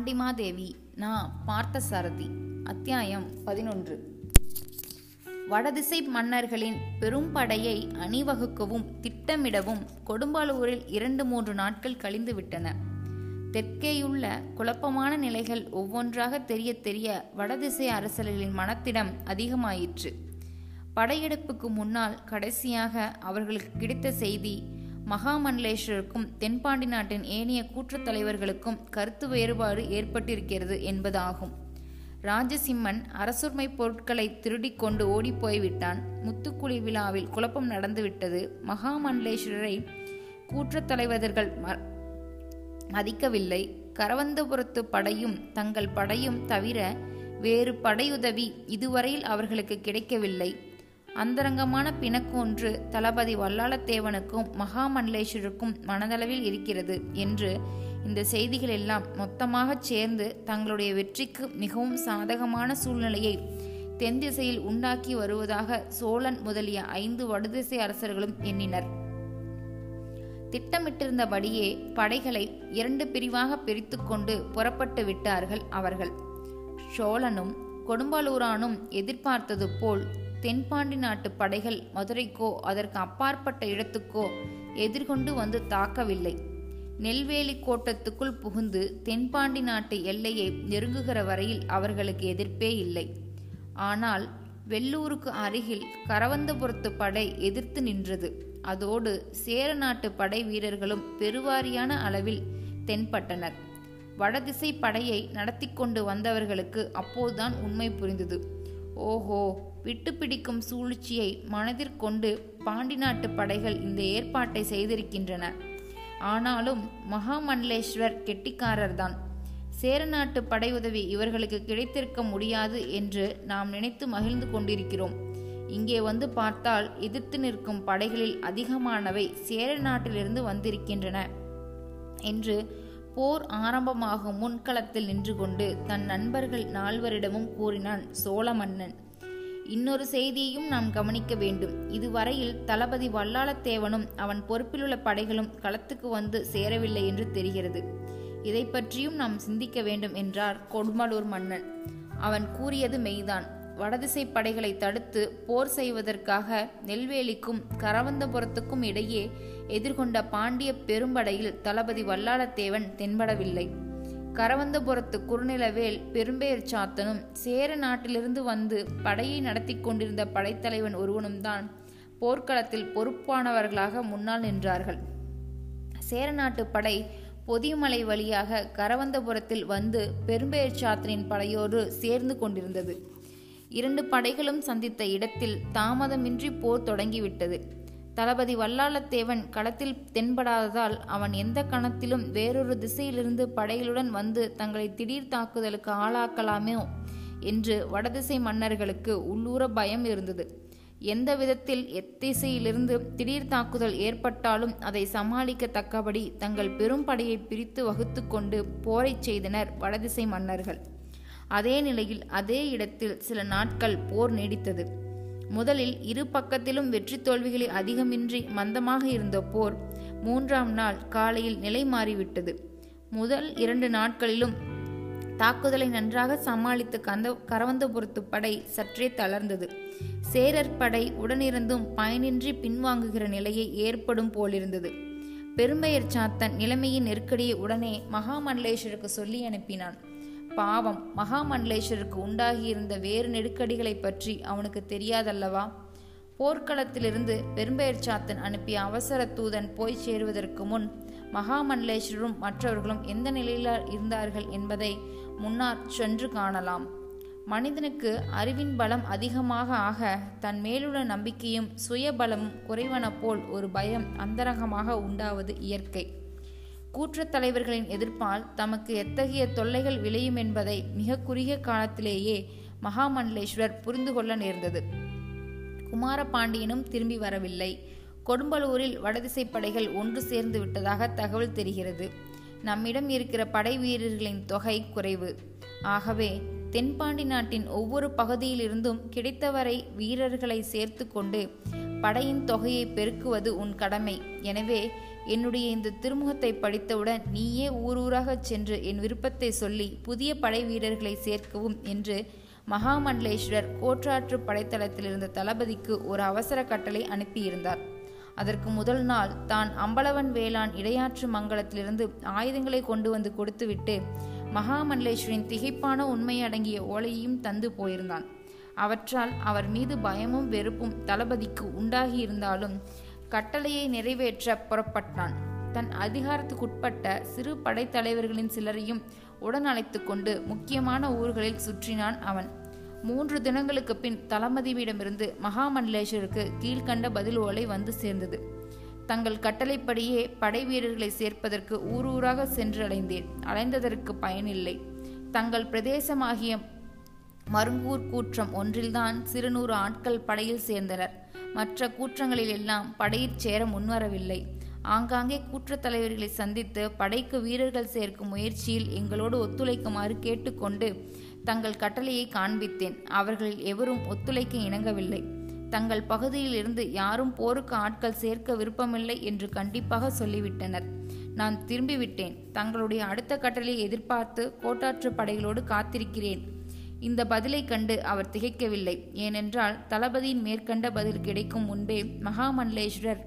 பாண்டிமாதேவி நா பார்த்தசாரதி அத்தியாயம் பதினொன்று. வடதிசை மன்னர்களின் பெரும் படையை அணிவகுக்கவும் திட்டமிடவும் கொடும்பாலூரில் இரண்டு மூன்று நாட்கள் கழிந்து விட்டன. தெற்கேயுள்ள குழப்பமான நிலைகள் ஒவ்வொன்றாக தெரிய தெரிய வடதிசை அரசர்களின் மனத்திடம் அதிகமாயிற்று. படையெடுப்புக்கு முன்னால் கடைசியாக அவர்களுக்கு கிடைத்த செய்தி மகாமண்டலேஸ்வருக்கும் தென்பாண்டி நாட்டின் ஏனைய கூற்றுத் தலைவர்களுக்கும் கருத்து வேறுபாடு ஏற்பட்டிருக்கிறது என்பதாகும். ராஜசிம்மன் அரசுரிமை பொருட்களை திருடிக் கொண்டு ஓடிப்போய்விட்டான் முத்துக்குளி விழாவில் குழப்பம் நடந்துவிட்டது. மகாமண்டலேஸ்வரரை கூற்றத் தலைவர்கள் மதிக்கவில்லை. கரவந்தபுரத்து படையும் தங்கள் படையும் தவிர வேறு படையுதவி இதுவரையில் அவர்களுக்கு கிடைக்கவில்லை. அந்தரங்கமான பிணக்கு ஒன்று தளபதி வல்லாளத்தேவனுக்கும் மகாமண்டலேஸ்வருக்கும் மனதளவில் இருக்கிறது என்று இந்த செய்திகள் எல்லாம் மொத்தமாகச் சேர்ந்து தங்களுடைய வெற்றிக்கு மிகவும் சாதகமான சூழ்நிலையை தென் திசையில் உண்டாக்கி வருவதாக சோழன் முதலிய ஐந்து வடதிசை அரசர்களும் எண்ணினர். திட்டமிட்டிருந்தபடியே படைகளை இரண்டு பிரிவாக பிரித்துக்கொண்டு புறப்பட்டு விட்டார்கள் அவர்கள். சோழனும் கொடும்பாலூரானும் எதிர்பார்த்தது போல் தென்பாண்டி நாட்டு படைகள் மதுரைக்கோ அதற்கு அப்பாற்பட்ட இடத்துக்கோ எதிர்கொண்டு வந்து தாக்கவில்லை. நெல்வேலி கோட்டத்துக்குள் புகுந்து தென்பாண்டி நாட்டு எல்லையை நெருங்குகிற வரையில் அவர்களுக்கு எதிர்ப்பே இல்லை. ஆனால் வெள்ளூருக்கு அருகில் கரவந்தபுரத்து படை எதிர்த்து நின்றது. அதோடு சேர நாட்டு படை வீரர்களும் பெருவாரியான அளவில் தென்பட்டனர். வடதிசை படையை நடத்தி கொண்டு வந்தவர்களுக்கு அப்போதுதான் உண்மை புரிந்தது. ஓஹோ விட்டு பிடிக்கும் சூழ்ச்சியை மனதிற்கொண்டு பாண்டி நாட்டு படைகள் இந்த ஏற்பாட்டை செய்திருக்கின்றன. ஆனாலும் மகாமண்டலேஸ்வர் கெட்டிக்காரர்தான் சேரநாட்டு படை உதவி இவர்களுக்கு கிடைத்திருக்க முடியாது என்று நாம் நினைத்து மகிழ்ந்து கொண்டிருக்கிறோம். இங்கே வந்து பார்த்தால் எதிர்த்து நிற்கும் படைகளில் அதிகமானவை சேர நாட்டிலிருந்து வந்திருக்கின்றன என்று போர் ஆரம்பமாகும் முன்களத்தில் நின்று கொண்டு தன் நண்பர்கள் நால்வரிடமும் கூறினான் சோழ மன்னன் இன்னொரு செய்தியையும் நாம் கவனிக்க வேண்டும். இதுவரையில் தளபதி வல்லாளத்தேவனும் அவன் பொறுப்பிலுள்ள படைகளும் களத்துக்கு வந்து சேரவில்லை என்று தெரிகிறது. இதை பற்றியும் நாம் சிந்திக்க வேண்டும் என்றார் கொடுமலூர் மன்னன். அவன் கூறியது மெய்தான். வடதிசை படைகளை தடுத்து போர் செய்வதற்காக நெல்வேலிக்கும் கரவந்தபுரத்துக்கும் இடையே எதிர்கொண்ட பாண்டிய பெரும்படையில் தளபதி வல்லாளத்தேவன் தென்படவில்லை. கரவந்தபுரத்து குறுநிலவேல் பெரும்பெயர் சாத்தனும் சேர நாட்டிலிருந்து வந்து படையை நடத்தி கொண்டிருந்த படைத்தலைவன் ஒருவனும் தான் போர்க்களத்தில் பொறுப்பானவர்களாக முன்னால் நின்றார்கள். சேர நாட்டு படை பொதியமலை வழியாக கரவந்தபுரத்தில் வந்து பெரும்பெயர் சாத்தனின் படையோடு சேர்ந்து கொண்டிருந்தது. இரண்டு படைகளும் சந்தித்த இடத்தில் தாமதமின்றி போர் தொடங்கிவிட்டது. தளபதி வல்லாளத்தேவன் களத்தில் தென்படாததால் அவன் எந்த கணத்திலும் வேறொரு திசையிலிருந்து படைகளுடன் வந்து தங்களை திடீர் தாக்குதலுக்கு ஆளாக்கலாமோ என்று வடதிசை மன்னர்களுக்கு உள்ளூர பயம் இருந்தது. எந்த விதத்தில் எத்திசையிலிருந்து திடீர் தாக்குதல் ஏற்பட்டாலும் அதை சமாளிக்கத்தக்கபடி தங்கள் பெரும் படையை பிரித்து வகுத்து கொண்டு போரைச் செய்தனர் வடதிசை மன்னர்கள். அதே நிலையில் அதே இடத்தில் சில நாட்கள் போர் நீடித்தது. முதலில் இரு பக்கத்திலும் வெற்றி தோல்விகளை அதிகமின்றி மந்தமாக இருந்த போர் மூன்றாம் நாள் காலையில் நிலை மாறிவிட்டது. முதல் இரண்டு நாட்களிலும் தாக்குதலை நன்றாக சமாளித்து கந்த கரவந்தபுரத்து படை சற்றே தளர்ந்தது. சேரர் படை உடனிருந்தும் பயனின்றி பின்வாங்குகிற நிலையை ஏற்படும் போலிருந்தது. பெரும்பெயர் சாத்தன் நிலைமையின் நெருக்கடியை உடனே மகாமண்டலேஸ்வருக்கு சொல்லி அனுப்பினான். பாவம் மகாமண்டலேஸ்வருக்கு உண்டாகியிருந்த வேறு நெருக்கடிகளை பற்றி அவனுக்கு தெரியாதல்லவா? போர்க்களத்திலிருந்து பெரும்பெயர் சாத்தன் அனுப்பிய அவசர தூதன் போய் சேருவதற்கு முன் மகாமண்டலேஸ்வரரும் மற்றவர்களும் எந்த நிலையில் இருந்தார்கள் என்பதை முன்னால் சென்று காணலாம். மனிதனுக்கு அறிவின் பலம் அதிகமாக ஆக தன் மேலுள்ள நம்பிக்கையும் சுயபலமும் குறைவன போல் ஒரு பயம் அந்தரகமாக உண்டாவது இயற்கை. கூற்றத் தலைவர்களின் எதிர்ப்பால் தமக்கு எத்தகைய தொல்லைகள் விளையும் என்பதை மிக குறுகிய காலத்திலேயே மகாமண்டலேஸ்வரர் புரிந்து கொள்ள நேர்ந்தது. குமாரபாண்டியனும் திரும்பி வரவில்லை. கொடும்பலூரில் வடதிசை படைகள் ஒன்று சேர்ந்து விட்டதாக தகவல் தெரிகிறது. நம்மிடம் இருக்கிற படை வீரர்களின் தொகை குறைவு. ஆகவே தென்பாண்டி நாட்டின் ஒவ்வொரு பகுதியிலிருந்தும் கிடைத்தவரை வீரர்களை சேர்த்து கொண்டு படையின் தொகையை பெருக்குவது உன் கடமை. எனவே என்னுடைய இந்த திருமுகத்தை படித்தவுடன் நீயே ஊரூராகச் சென்று என் விருப்பத்தை சொல்லி புதிய படை வீரர்களை சேர்க்கவும் என்று மகாமண்டலேஸ்வரர் கோற்றாற்று படைத்தளத்திலிருந்த தளபதிக்கு ஒரு அவசர கட்டளை அனுப்பியிருந்தார். அதற்கு முதல் நாள் தான் அம்பலவன் வேளாண் இடையாற்று மங்கலத்திலிருந்து ஆயுதங்களை கொண்டு வந்து கொடுத்துவிட்டு மகாமண்டலேஸ்வரின் திகைப்பான உண்மை அடங்கிய ஓலையையும் தந்து போயிருந்தான். அவற்றால் அவர் மீது பயமும் வெறுப்பும் தளபதிக்கு உண்டாகியிருந்தாலும் கட்டளையை நிறைவேற்ற புறப்பட்டான். தன் அதிகாரத்துக்குட்பட்ட சிறு படைத்தலைவர்களின் சிலரையும் உடன் அழைத்து கொண்டு முக்கியமான ஊர்களில் சுற்றினான் அவன். மூன்று தினங்களுக்கு பின் தளமதிவிடமிருந்து மகாமண்டலேஸ்வருக்கு கீழ்கண்ட பதில் ஓலை வந்து சேர்ந்தது. தங்கள் கட்டளைப்படியே படை வீரர்களை சேர்ப்பதற்கு ஊரூராக சென்று அலைந்தேன் அலைந்ததற்கு பயனில்லை. தங்கள் பிரதேசமாகிய மருங்கூர் கூற்றம் ஒன்றில்தான் சிறுநூறு ஆட்கள் படையில் சேர்ந்தனர். மற்ற கூற்றங்களில் எல்லாம் படையில் சேர முன்வரவில்லை. ஆங்காங்கே கூற்றத் தலைவர்களை சந்தித்து படைக்கு வீரர்கள் சேர்க்கும் முயற்சியில் எங்களோடு ஒத்துழைக்குமாறு கேட்டுக்கொண்டு தங்கள் கட்டளையை காண்பித்தேன். அவர்களில் எவரும் ஒத்துழைக்க இணங்கவில்லை. தங்கள் பகுதியில் இருந்து யாரும் போருக்கு ஆட்கள் சேர்க்க விருப்பமில்லை என்று கண்டிப்பாக சொல்லிவிட்டனர். நான் திரும்பிவிட்டேன். தங்களுடைய அடுத்த கட்டளையை எதிர்பார்த்து கோட்டாற்று படைகளோடு காத்திருக்கிறேன். இந்த பதிலை கண்டு அவர் திகைக்கவில்லை. ஏனென்றால் தளபதியின் மேற்கண்ட பதில் கிடைக்கும் முன்பே மகாமண்டலேஸ்வரர்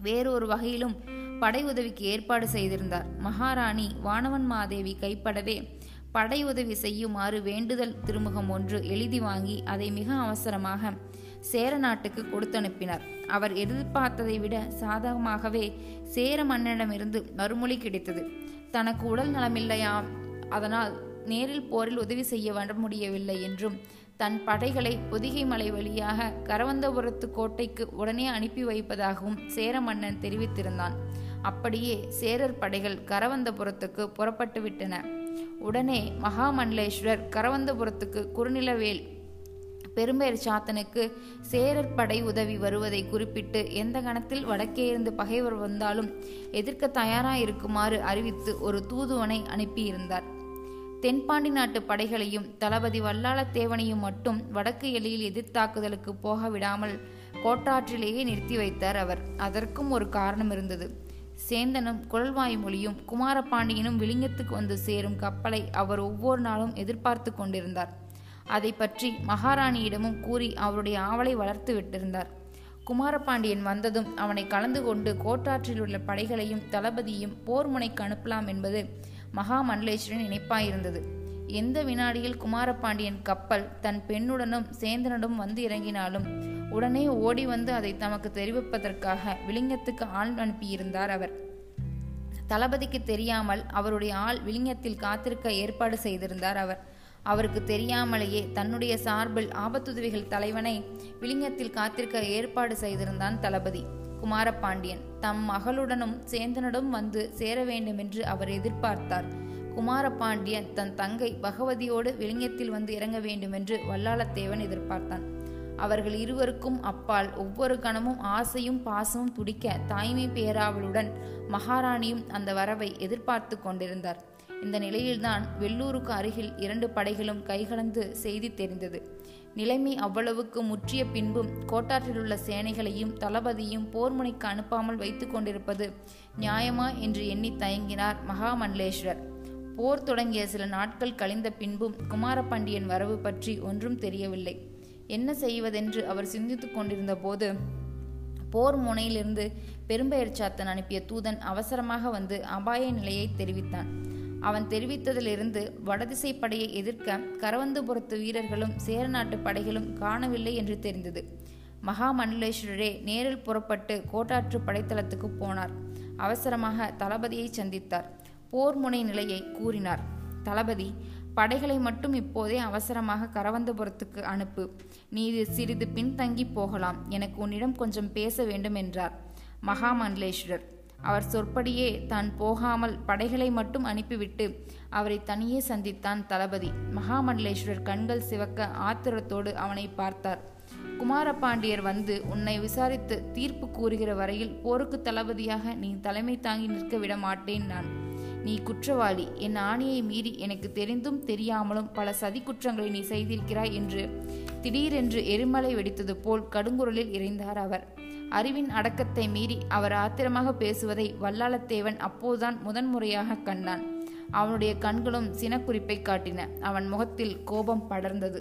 வேறொரு வகையிலும் படை உதவிக்கு ஏற்பாடு செய்திருந்தார். மகாராணி வானவன் மாதேவி கைப்படவே படை உதவி செய்யுமாறு வேண்டுதல் திருமுகம் ஒன்று எழுதி வாங்கி அதை மிக அவசரமாக சேர நாட்டுக்கு கொடுத்தனுப்பினார். அவர் எதிர்பார்த்ததை விட சாதகமாகவே சேர மன்னனிடமிருந்து மறுமொழி கிடைத்தது. தனக்கு உடல் நலமில்லையாம். அதனால் நேரில் போரில் உதவி செய்ய வர முடியவில்லை என்றும் தன் படைகளை பொதிகை மலை வழியாக கரவந்தபுரத்து கோட்டைக்கு உடனே அனுப்பி வைப்பதாகவும் சேர மன்னன் தெரிவித்திருந்தான். அப்படியே சேரர் படைகள் கரவந்தபுரத்துக்கு புறப்பட்டுவிட்டன உடனே மகாமண்டலேஸ்வரர் கரவந்தபுரத்துக்கு குறுநிலவேல் பெரும்பேர் சாத்தனுக்கு சேரர் படை உதவி வருவதை குறிப்பிட்டு எந்த கணத்தில் வடக்கே இருந்து பகைவர் வந்தாலும் எதிர்க்க தயாராக இருக்குமாறு அறிவித்து ஒரு தூதுவனை அனுப்பியிருந்தார். தென்பாண்டி நாட்டு படைகளையும் தளபதி வல்லாளத்தேவனையும் மட்டும் வடக்கு எல்லையில் எதிர்த்தாக்குதலுக்கு போக விடாமல் கோட்டாற்றிலேயே நிறுத்தி வைத்தார் அவர். அதற்கும் ஒரு காரணம் இருந்தது. சேந்தனும் குழல்வாய் மொழியும் குமாரபாண்டியனும் விளிங்கத்துக்கு வந்து சேரும் கப்பலை அவர் ஒவ்வொரு நாளும் எதிர்பார்த்து கொண்டிருந்தார். அதை பற்றி மகாராணியிடமும் கூறி அவருடைய ஆவலை வளர்த்து விட்டிருந்தார். குமாரபாண்டியன் வந்ததும் அவனை கலந்து கொண்டு கோட்டாற்றில் உள்ள படைகளையும் தளபதியும் போர் முனைக்கு அனுப்பலாம் என்பது மகாமண்டலேஸ்வரன் இணைப்பாயிருந்தது. எந்த வினாடியில் குமாரபாண்டியன் கப்பல் தன் பெண்ணுடனும் சேந்தனுடன் வந்து இறங்கினாலும் உடனே ஓடி வந்து அதை தமக்கு தெரிவிப்பதற்காக விளிங்கத்துக்கு ஆள் அனுப்பியிருந்தார் அவர். தளபதிக்கு தெரியாமல் அவருடைய ஆள் விளிங்கத்தில் காத்திருக்க ஏற்பாடு செய்திருந்தார் அவர். அவருக்கு தெரியாமலேயே தன்னுடைய சார்பில் ஆபத்துதவிகள் தலைவனை விளிங்கத்தில் காத்திருக்க ஏற்பாடு செய்திருந்தான் தளபதி. குமாரபாண்டியன் தம் மகளுடனும் சேந்தனுடன் வந்து சேர வேண்டுமென்று அவர் எதிர்பார்த்தார். குமாரபாண்டியன் தன் தங்கை பகவதியோடு விளிங்கத்தில் வந்து இறங்க வேண்டுமென்று வல்லாளத்தேவன் எதிர்பார்த்தான். அவர்கள் இருவருக்கும் அப்பால் ஒவ்வொரு கணமும் ஆசையும் பாசமும் துடிக்க தாய்மை பேராவலுடன் மகாராணியும் அந்த வரவை எதிர்பார்த்து கொண்டிருந்தார். இந்த நிலையில்தான் வெள்ளூருக்கு அருகில் இரண்டு படைகளும் கைகலந்து செய்தி தெரிந்தது. நிலைமை அவ்வளவுக்கு முற்றிய பின்பும் கோட்டாற்றிலுள்ள சேனைகளையும் தளபதியும் போர் முனைக்கு அனுப்பாமல் வைத்து கொண்டிருப்பது நியாயமா என்று எண்ணி தயங்கினார் மகாமண்டலேஸ்வரர். போர் தொடங்கிய சில நாட்கள் கழிந்த பின்பும் குமாரபாண்டியன் வரவு பற்றி ஒன்றும் தெரியவில்லை. என்ன செய்வதென்று அவர் சிந்தித்துக் கொண்டிருந்த போது போர் முனையிலிருந்து பெரும்பெயர் சாத்தன் அனுப்பிய தூதன் அவசரமாக வந்து அபாய நிலையை தெரிவித்தான். அவன் தெரிவித்ததிலிருந்து வடதிசை படையை எதிர்க்க கரவந்துபுரத்து வீரர்களும் சேரநாட்டு படைகளும் காணவில்லை என்று தெரிந்தது. மகாமண்டலேஸ்வரரே நேரில் புறப்பட்டு கோட்டாற்று படைத்தளத்துக்கு போனார். அவசரமாக தளபதியை சந்தித்தார். போர் முனை நிலையை கூறினார். தளபதி படைகளை மட்டும் இப்போதே அவசரமாக கரவந்தபுரத்துக்கு அனுப்பு. நீ சிறிது பின்தங்கி போகலாம். எனக்கு உன்னிடம் கொஞ்சம் பேச வேண்டும் என்றார். மகாமண்டலேஸ்வரர் அவர் சொற்படியே தான் போகாமல் படைகளை மட்டும் அனுப்பிவிட்டு அவரை தனியே சந்தித்தான் தளபதி. மகாமண்டலேஸ்வரர் கண்கள் சிவக்க ஆத்திரத்தோடு அவனை பார்த்தார். குமாரபாண்டியர் வந்து உன்னை விசாரித்து தீர்ப்பு கூறுகிற வரையில் போருக்கு தளபதியாக நீ தலைமை தாங்கி நிற்க விட மாட்டேன் நான். நீ குற்றவாளி. என் ஆணையை மீறி எனக்கு தெரிந்தும் தெரியாமலும் பல சதி குற்றங்களை நீ செய்திருக்கிறாய் என்று திடீரென்று எரிமலை வெடித்தது போல் கடுங்குரலில் இறைந்தார் அவர். அறிவின் அடக்கத்தை மீறி அவர் ஆத்திரமாக பேசுவதை வல்லாளத்தேவன் அப்போதுதான் முதன்முறையாக கண்டான். அவனுடைய கண்களும் சினக்குறிப்பை காட்டின. அவன் முகத்தில் கோபம் படர்ந்தது.